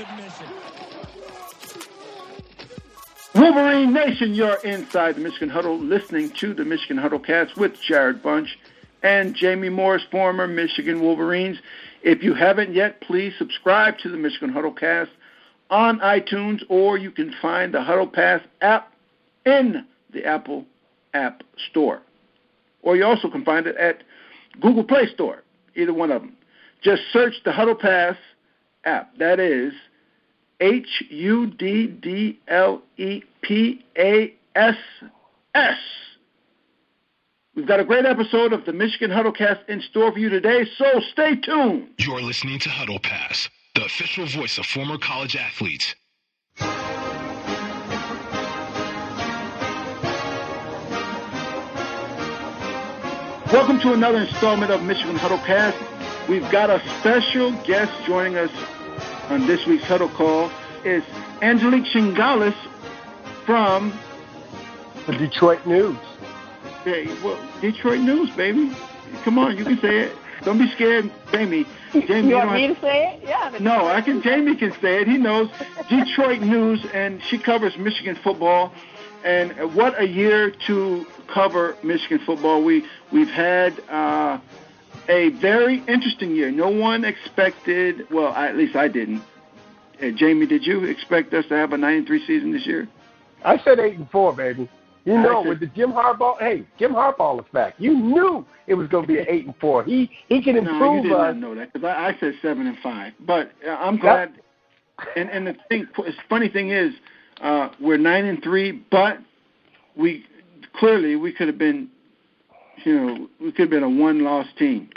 Admission. Wolverine Nation, you're inside the Michigan Huddle, listening to the Michigan Huddle cast with Jarrod Bunch and Jamie Morris, former Michigan Wolverines. If you haven't yet, please subscribe to the Michigan Huddle cast on iTunes, or you can find the Huddle Pass app in the Apple App Store. Or you also can find it at Google Play Store, either one of them. Just search the Huddle Pass app. That is H U D D L E P A S S. We've got a great episode of the Michigan Huddlecast in store for you today, so stay tuned. You're listening to Huddle Pass, the official voice of former college athletes. Welcome to another installment of Michigan Huddlecast. We've got a special guest joining us on this week's Huddle Call. Is Angelique Chengelis from the Detroit News. Hey, well, Detroit News, baby. Come on, you can say it. Don't be scared, Jamie. Jamie, you want me to say it? Yeah. No, I can. Jamie can say it. He knows Detroit News, and she covers Michigan football. And what a year to cover Michigan football. We we've had uh, a very interesting year. No one expected. Well, at least I didn't. Uh, Jamie, did you expect us to have a 93 season this year? I said eight and four, baby. You know, with the Jim Harbaugh, hey, Jim Harbaugh is back. You knew it was going to be an eight and four. He he can improve. No, you did us. not know that because I, I said seven and five. But uh, I'm glad. And and the thing, funny thing is, uh, we're nine and three, but we clearly we could have been, you know, we could have been a one-loss team.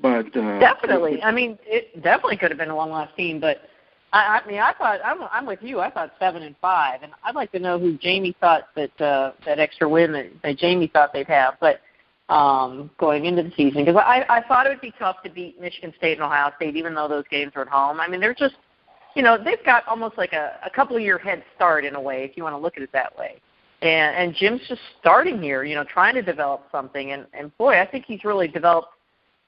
But uh, definitely, I mean, it definitely could have been a one-loss team, but. I, I mean, I thought I'm I'm with you. I thought seven and five, and I'd like to know who Jamie thought that uh, that extra win that, that Jamie thought they'd have. But um, going into the season, because I I thought it would be tough to beat Michigan State and Ohio State, even though those games were at home. I mean, they're just, you know, they've got almost like a, a couple of year head start in a way, if you want to look at it that way. And and Jim's just starting here, you know, trying to develop something, and and boy, I think he's really developed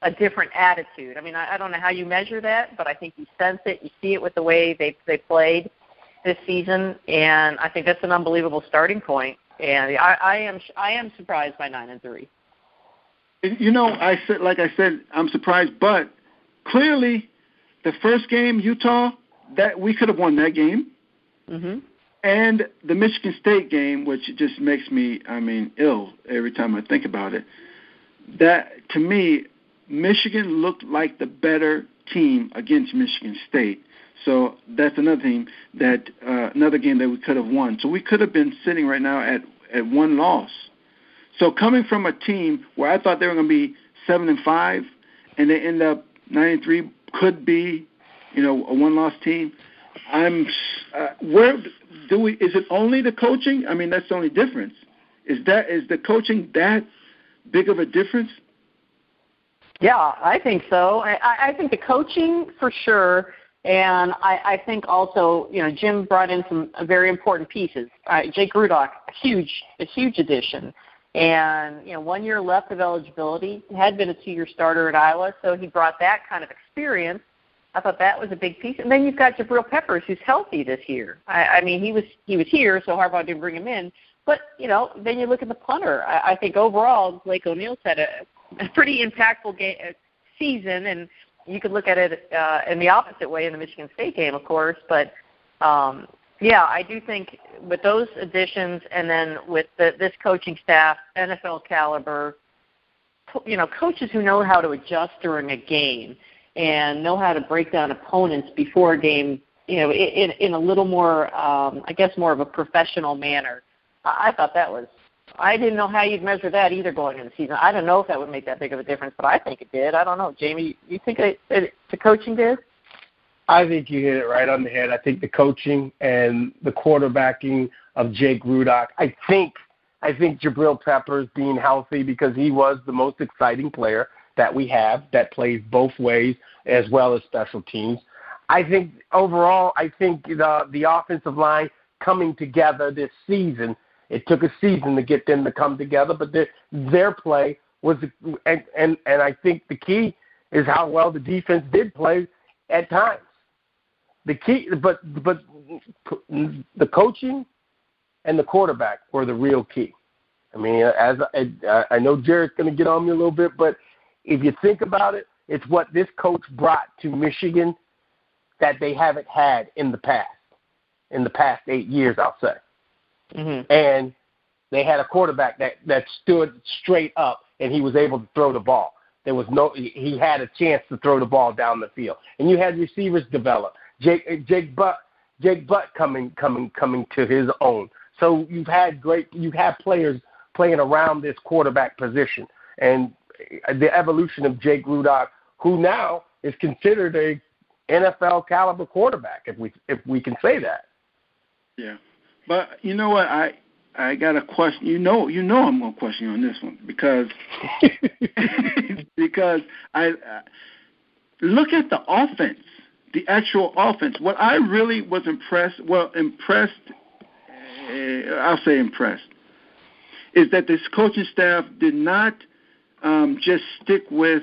a different attitude. I mean, I, I don't know how you measure that, but I think you sense it. You see it with the way they they played this season, and I think that's an unbelievable starting point. And I, I am I am surprised by nine and three. You know, I said like I said, I'm surprised, but clearly, the first game Utah that we could have won that game, mm-hmm. And the Michigan State game, which just makes me I mean ill every time I think about it. That to me Michigan looked like the better team against Michigan State. So that's another team that uh, another game that we could have won. So we could have been sitting right now at at one loss. So coming from a team where I thought they were going to be seven and five, and they end up nine and three, could be, you know, a one loss team. I'm uh, where do we? Is it only the coaching? I mean, that's the only difference. Is that is the coaching that big of a difference? Yeah, I think so. I, I think the coaching for sure, and I, I think also, you know, Jim brought in some very important pieces. Uh, Jake Rudock, a huge, a huge addition, and you know, one year left of eligibility. Had been a two-year starter at Iowa, so he brought that kind of experience. I thought that was a big piece. And then you've got Jabril Peppers, who's healthy this year. I, I mean, he was he was here, so Harbaugh didn't bring him in. But you know, then you look at the punter. I, I think overall, Blake O'Neal had a a pretty impactful game, season, and you could look at it uh, in the opposite way in the Michigan State game, of course. But um, yeah, I do think with those additions, and then with the, this coaching staff, NFL caliber, you know, coaches who know how to adjust during a game and know how to break down opponents before a game you know, in in a little more, um, I guess, more of a professional manner. I, thought that was. I didn't know how you'd measure that either going into the season. I don't know if that would make that big of a difference, but I think it did. I don't know, Jamie. You think it, it, the coaching did? I think you hit it right on the head. I think the coaching and the quarterbacking of Jake Rudock. I think I think Jabril Peppers being healthy because he was the most exciting player that we have that plays both ways as well as special teams. I think overall, I think the the offensive line coming together this season. It took a season to get them to come together, but their their play was and and and I think the key is how well the defense did play at times. The key, but but the coaching and the quarterback were the real key. I mean, as I, I know Jarrod's going to get on me a little bit, but if you think about it, it's what this coach brought to Michigan that they haven't had in the past, in the past eight years, I'll say. Mm-hmm. And they had a quarterback that that stood straight up and he was able to throw the ball. There was no he had a chance to throw the ball down the field, and you had receivers develop. Jake Jake Butt Jake Butt coming coming coming to his own. So you've had great you've had players playing around this quarterback position, and the evolution of Jake Rudock, who now is considered a NFL caliber quarterback, if we if we can say that. Yeah, but you know what? I I got a question. You know, you know, I'm going to question you on this one because because I uh, look at the offense, the actual offense. What I really was impressed, well, impressed. Uh, I'll say impressed, is that this coaching staff did not um, just stick with,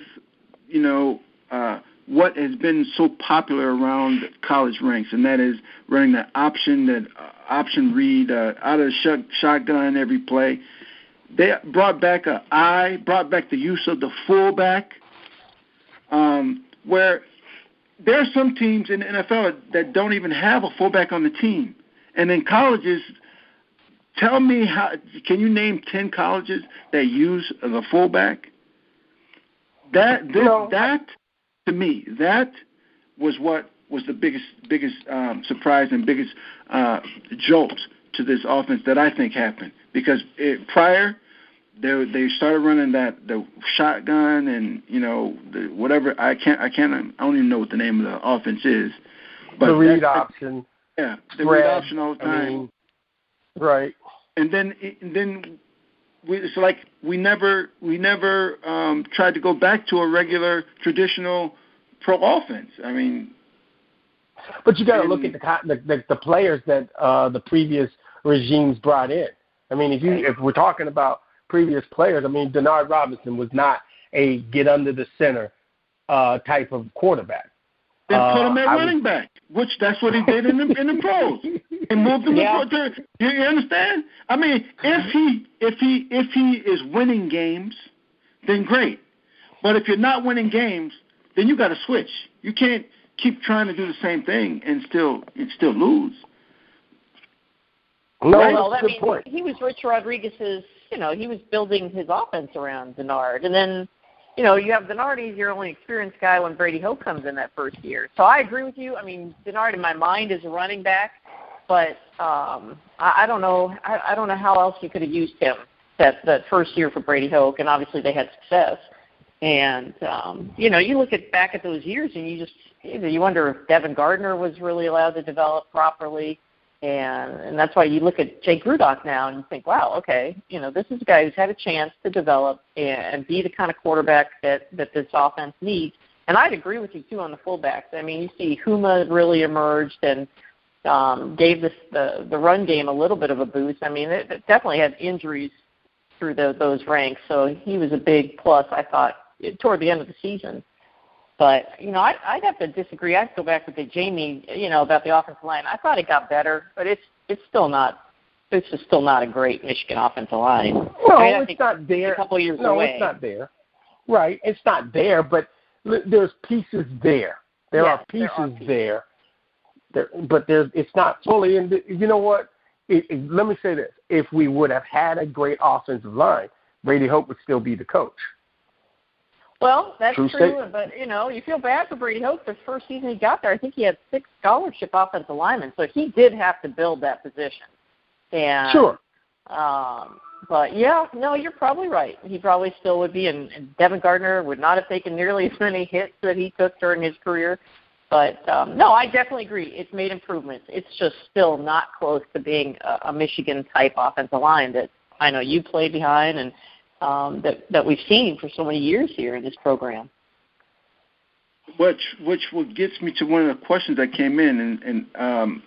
you know, uh, what has been so popular around college ranks, and that is running that option, that uh, option read uh, out of the sh- shotgun every play. They brought back a I, brought back the use of the fullback, um, where there are some teams in the NFL that don't even have a fullback on the team, and in colleges. Tell me how. Can you name ten colleges that use the fullback? That this, No. that to me, that was what was the biggest biggest um, surprise and biggest uh, jolt to this offense that I think happened because it, prior they they started running that the shotgun and you know the, whatever I can't I can't I don't even know what the name of the offense is, but the read that- option, yeah the read option all the I time mean, right? and then and then we, it's like we never we never um, tried to go back to a regular traditional pro offense. I mean, But you got to look at the, the the players that uh, the previous regimes brought in. I mean, if you if we're talking about previous players, I mean, Denard Robinson was not a get under the center uh, type of quarterback. Then put Uh, him at I running was- back, which that's what he did in the in the pros, and moved him Yeah. to, to you, you understand? I mean, if he if he if he is winning games, then great. But if you're not winning games, then you got to switch. You can't keep trying to do the same thing and still and still lose. No, Right. well, that's I a mean, point. he was Rich Rodriguez's. You know, he was building his offense around Denard, and then, you know, you have Denard. He's your only experienced guy when Brady Hoke comes in that first year. So I agree with you. I mean, Denard in my mind is a running back, but um, I, I don't know. I, I don't know how else you could have used him that that first year for Brady Hoke, and obviously they had success. And um, you know, you look at back at those years, and you just you, know, you wonder if Devin Gardner was really allowed to develop properly and and that's why you look at Jake Rudock now and you think, wow, okay, you know, this is a guy who's had a chance to develop and, and be the kind of quarterback that that this offense needs. And I'd agree with you too on the fullbacks. I mean, you see Houma really emerged and um, gave this the the run game a little bit of a boost. I mean, it, it definitely had injuries through the, those ranks, so he was a big plus. I thought toward the end of the season. But you know, I, I'd have to disagree. I'd go back with the Jamie, you know, about the offensive line. I thought it got better, but it's it's still not. It's just still not a great Michigan offensive line. No, I mean, it's not there. A couple years no, away. it's not there. Right, it's not there, but there's pieces there. There Yeah, are pieces there are pieces. there. There, but there's it's not fully. And you know what? It, it, let me say this: if we would have had a great offensive line, Brady Hoke would still be the coach. Well, that's True true, but you know, you feel bad for Brady Hoke. The first season he got there, I think he had six scholarship offensive linemen, so he did have to build that position. And Sure. Um, but yeah, no, you're probably right. He probably still would be, and, and Devin Gardner would not have taken nearly as many hits that he took during his career. But um, no, I definitely agree. It's made improvements. It's just still not close to being a, a Michigan type offensive line that I know you play behind and um, that that we've seen for so many years here in this program. which which gets me to one of the questions that came in, and, and um,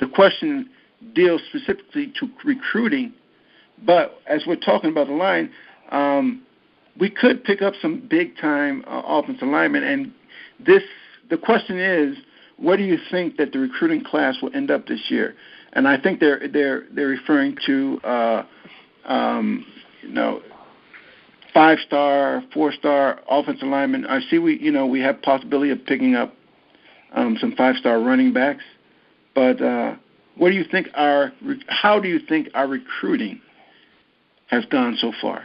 the question deals specifically to recruiting. But as we're talking about the line, um, we could pick up some big time uh, offensive linemen, and this the question is, what do you think that the recruiting class will end up this year? And I think they're they're they're referring to uh, um, you know five star, four star offensive linemen. I see we you know we have possibility of picking up um, some five star running backs, but uh, what do you think our how do you think our recruiting has gone so far?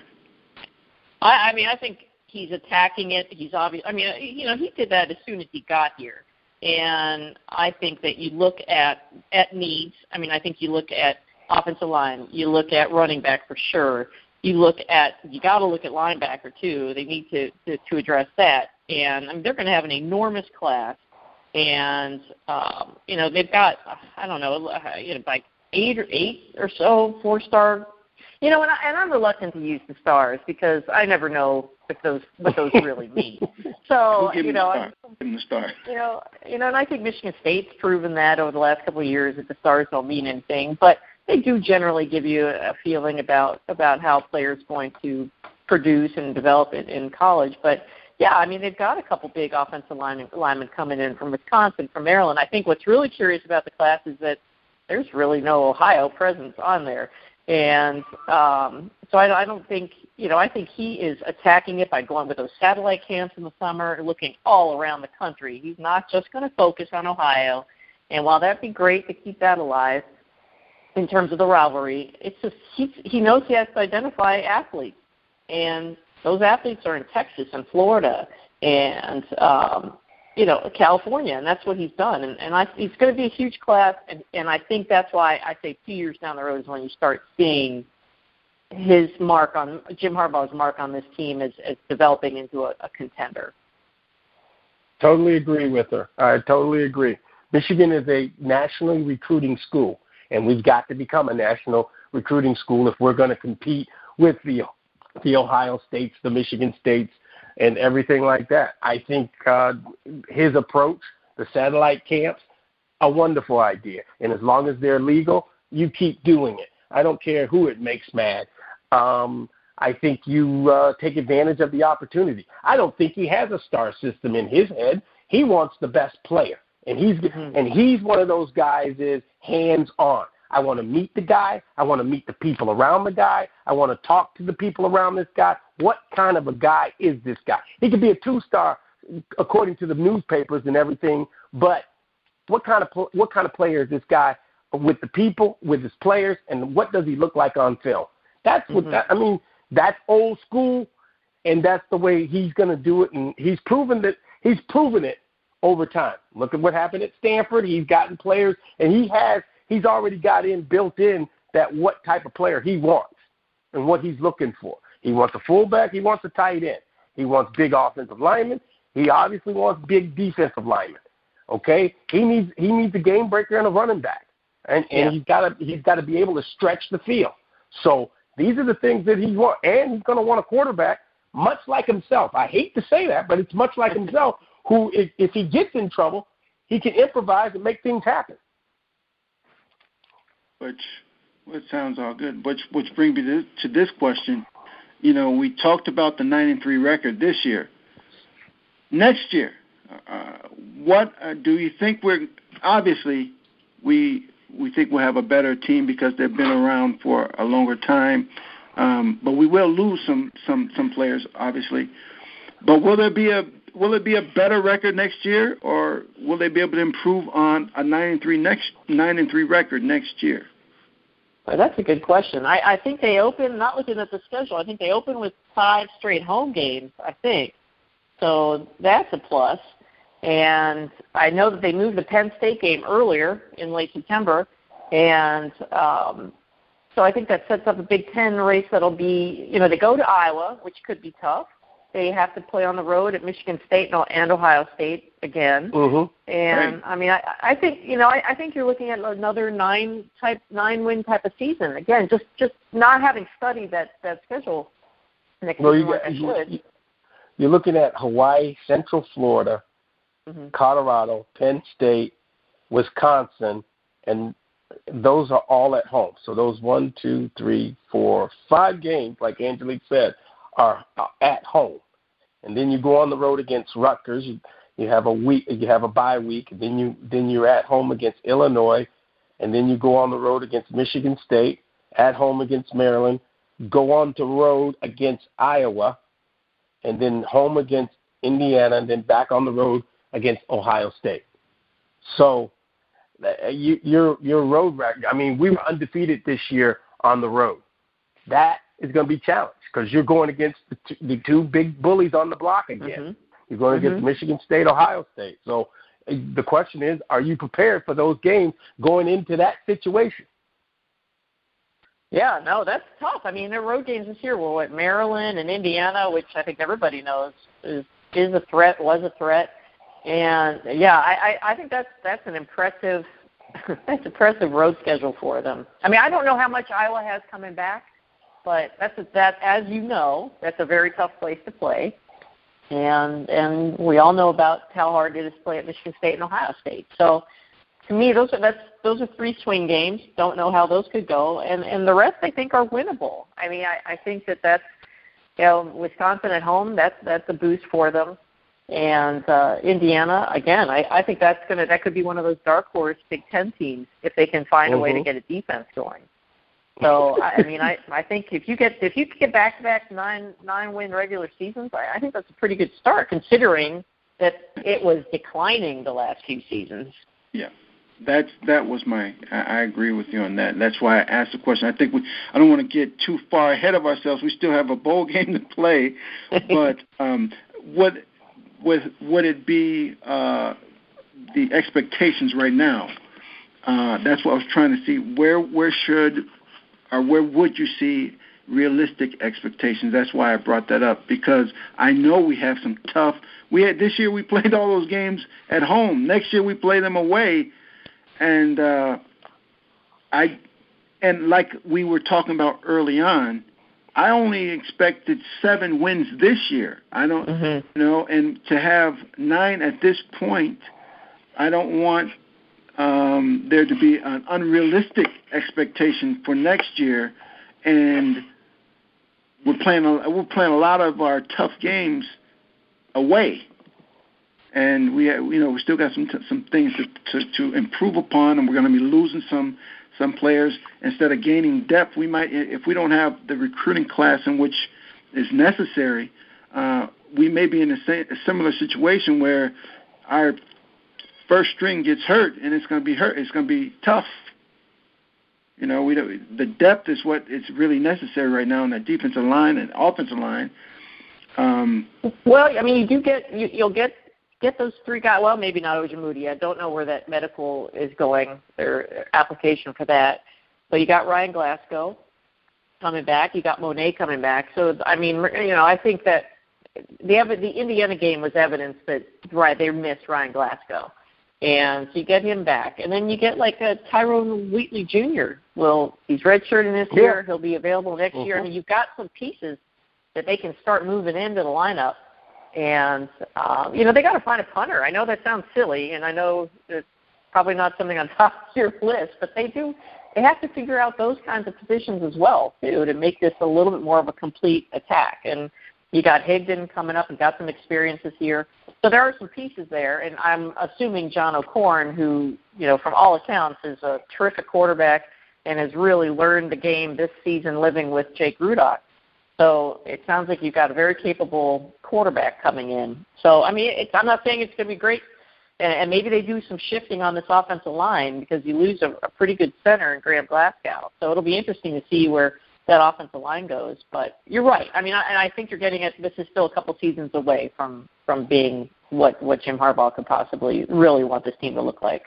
I, I mean, I think he's attacking it. He's obvious. I mean, you know, he did that as soon as he got here, and I think that you look at at needs. I mean, I think you look at offensive line. You look at running back for sure. You look at you got to look at linebacker too. They need to to, to address that, and I mean, they're going to have an enormous class. And um, you know they've got I don't know you know like eight or eight or so four star you know, and, I, and I'm reluctant to use the stars because I never know if those what those really mean. So you know, the star? Give the star. you know, you know, and I think Michigan State's proven that over the last couple of years that the stars don't mean anything, but they do generally give you a feeling about about how players going to produce and develop it in college. But yeah, I mean they've got a couple big offensive linemen, linemen coming in from Wisconsin, from Maryland. I think what's really curious about the class is that there's really no Ohio presence on there. And um, so I, I don't think, you know, I think he is attacking it by going with those satellite camps in the summer, looking all around the country. He's not just going to focus on Ohio. And while that'd be great to keep that alive in terms of the rivalry, it's just he he knows he has to identify athletes, and those athletes are in Texas and Florida and um, you know California, and that's what he's done. And, and I, it's going to be a huge class, and, and I think that's why I say two years down the road is when you start seeing his mark on Jim Harbaugh's mark on this team as, as developing into a, a contender. Totally agree with her. I totally agree. Michigan is a nationally recruiting school, and we've got to become a national recruiting school if we're going to compete with the the Ohio States, the Michigan States, and everything like that. I think uh, his approach, the satellite camps, a wonderful idea. And as long as they're legal, you keep doing it. I don't care who it makes mad. Um, I think you uh, take advantage of the opportunity. I don't think he has a star system in his head. He wants the best player, and he's Mhm. and he's one of those guys is hands on. I want to meet the guy. I want to meet the people around the guy. I want to talk to the people around this guy. What kind of a guy is this guy? He could be a two star according to the newspapers and everything, but what kind of what kind of player is this guy with the people, with his players, and what does he look like on film? That's what Mhm. that, I mean. That's old school, and that's the way he's going to do it. And he's proven that he's proven it over time. Look at what happened at Stanford. He's gotten players, and he has he's already got in built in that what type of player he wants and what he's looking for. He wants a fullback. He wants a tight end. He wants big offensive linemen. He obviously wants big defensive linemen. Okay, he needs he needs a game breaker and a running back, and and Yeah. he's got to he's got to be able to stretch the field. So these are the things that he wants, and he's going to want a quarterback much like himself. I hate to say that, but it's much like himself. Who, if, if he gets in trouble, he can improvise and make things happen. which which sounds all good. Which which brings me to, to this question. You know, we talked about the nine and three record this year. Next year, uh, what uh, do you think we're? Obviously, we we think we'll have a better team because they've been around for a longer time. Um, but we will lose some some some players, obviously. But will there be a will it be a better record next year, or will they be able to improve on a nine and three next nine and three record next year? Well, that's a good question. I, I think they open, not looking at the schedule, I think they open with five straight home games, I think. So that's a plus. And I know that they moved the Penn State game earlier in late September. And um, so I think that sets up a Big Ten race that'll be, you know, they go to Iowa, which could be tough. They have to play on the road at Michigan State and Ohio State again. Mm-hmm. And right. I mean, I, I think you know, I, I think you're looking at another nine type nine win type of season. Again, just just not having studied that that schedule next well, you, you. You're looking at Hawaii, Central Florida, mm-hmm. Colorado, Penn State, Wisconsin, and those are all at home. So those one, two, three, four, five games, like Angelique said, are at home. And then you go on the road against Rutgers. You, you have a week, you have a bye week. Then you then you're at home against Illinois, and then you go on the road against Michigan State, at home against Maryland, go on the road against Iowa, and then home against Indiana, and then back on the road against Ohio State. So uh, you, your your road record. I mean, we were undefeated this year on the road. That is going to be challenged because you're going against the two, the two big bullies on the block again. Mm-hmm. You're going mm-hmm. against Michigan State, Ohio State. So uh, the question is, are you prepared for those games going into that situation? Yeah, no, that's tough. I mean, their road games this year were what Maryland and Indiana, which I think everybody knows is is a threat, was a threat, and yeah, I I, I think that's that's an impressive that's impressive road schedule for them. I mean, I don't know how much Iowa has coming back, but that's a, that as you know, that's a very tough place to play, and and we all know about how hard it is to play at Michigan State and Ohio State. So to me, those are that's those are three swing games. Don't know how those could go, and and the rest I think are winnable. I mean, I, I think that that's you know Wisconsin at home. That's that's a boost for them, and uh, Indiana again. I, I think that's gonna that could be one of those dark horse Big Ten teams if they can find mm-hmm. a way to get a defense going. So I, mean, I I think if you get if you get back to back nine nine win regular seasons, I, I think that's a pretty good start considering that it was declining the last few seasons. Yeah that's that was my I, I agree with you on that. That's why I asked the question. I think we I don't want to get too far ahead of ourselves. We still have a bowl game to play, but um, what would would it be uh, the expectations right now? Uh, that's what I was trying to see. Where where should or where would you see realistic expectations? That's why I brought that up because I know we have some tough. We had this year we played all those games at home. Next year we play them away and uh, I and like we were talking about early on, I only expected seven wins this year. I don't, mm-hmm. you know, and to have nine at this point, I don't want um, there to be an unrealistic expectation for next year, and we're playing a, we're playing a lot of our tough games away and we you know we still got some some things to, to to improve upon, and we're going to be losing some some players instead of gaining depth. We might if we don't have the recruiting class in which is necessary, uh, we may be in a, similar situation where our first string gets hurt, and it's going to be hurt. It's going to be tough. You know, we don't, the depth is what is really necessary right now in the defensive line and offensive line. Um, well, I mean, you do get you, you'll get get those three guys. Well, maybe not Ojemudia. I don't know where that medical is going, their application for that. But you got Ryan Glasgow coming back. You got Mone coming back. So I mean, you know, I think that the the Indiana game was evidence that right they missed Ryan Glasgow, and so you get him back, and then you get like a Tyrone Wheatley Jr. Well, he's redshirting this yeah. year. He'll be available next mm-hmm. year. I mean, you've got some pieces that they can start moving into the lineup and um, you know they got to find a punter. I know that sounds silly, and I know it's probably not something on top of your list, but they do. They have to figure out those kinds of positions as well too to make this a little bit more of a complete attack. And you got Higdon coming up and got some experience this year, so there are some pieces there. And I'm assuming John O'Korn, who you know from all accounts is a terrific quarterback and has really learned the game this season living with Jake Rudock. So it sounds like you've got a very capable quarterback coming in. So I mean, it's, I'm not saying it's going to be great, and, and maybe they do some shifting on this offensive line because you lose a, a pretty good center in Graham Glasgow. So it'll be interesting to see where that offensive line goes. But you're right. I mean, I, and I think you're getting it. This is still a couple seasons away from from being what what Jim Harbaugh could possibly really want this team to look like.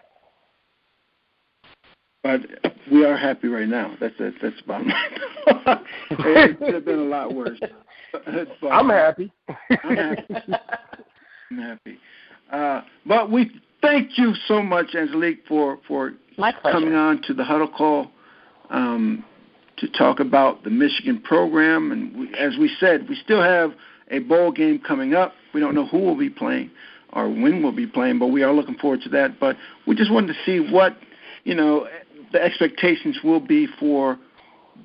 But we are happy right now. That's that's, that's bottom line. it could have been a lot worse. But, I'm happy. I'm happy. I'm happy. Uh, but we thank you so much, Angelique, for for coming on to the huddle call um, to talk about the Michigan program. And we, as we said, we still have a bowl game coming up. We don't know who will be playing or when we'll be playing, but we are looking forward to that. But we just wanted to see what you know the expectations will be for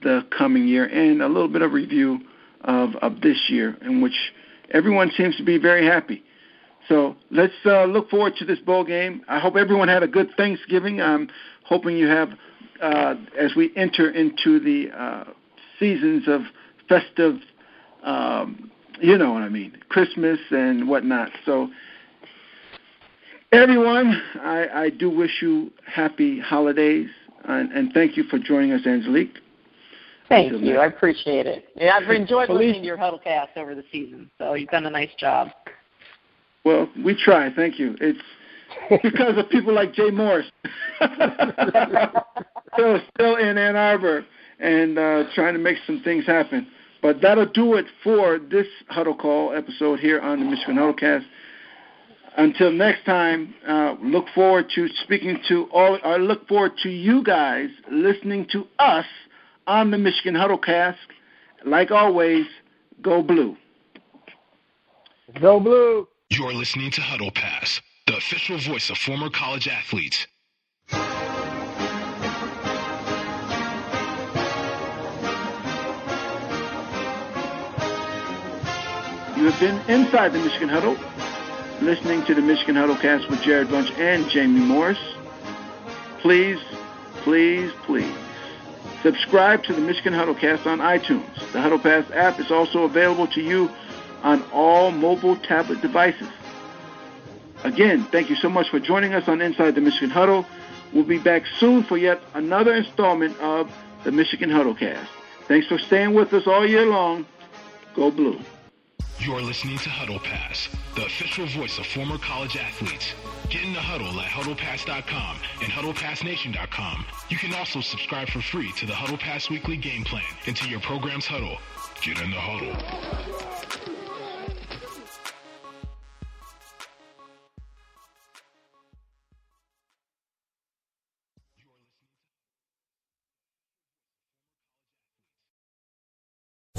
the coming year and a little bit of review of of this year, in which everyone seems to be very happy. So let's uh, look forward to this bowl game. I hope everyone had a good Thanksgiving. I'm hoping you have, uh, as we enter into the uh, seasons of festive, um, you know what I mean, Christmas and whatnot. So everyone, I, I do wish you happy holidays, and, and thank you for joining us, Angelique. Thank you. I appreciate it. Yeah, I've enjoyed listening to your Huddlecast over the season, so you've done a nice job. Well, we try. Thank you. It's because of people like Jay Morris, still still in Ann Arbor and uh, trying to make some things happen. But that'll do it for this Huddle Call episode here on the Michigan Huddlecast. Until next time, uh, look forward to speaking to all. I look forward to you guys listening to us on the Michigan Huddlecast. Like always, go blue. Go blue. You're listening to Huddle Pass, the official voice of former college athletes. You have been inside the Michigan Huddle, listening to the Michigan Huddle cast with Jarrod Bunch and Jamie Morris. Please, please, please subscribe to the Michigan Huddle cast on iTunes. The Huddle Pass app is also available to you on all mobile tablet devices. Again, thank you so much for joining us on Inside the Michigan Huddle. We'll be back soon for yet another installment of the Michigan Huddle Cast. Thanks for staying with us all year long. Go Blue. You're listening to Huddle Pass, the official voice of former college athletes. Get in the huddle at huddlepass.com and huddlepassnation.com. You can also subscribe for free to the Huddle Pass weekly game plan and to your program's huddle. Get in the huddle.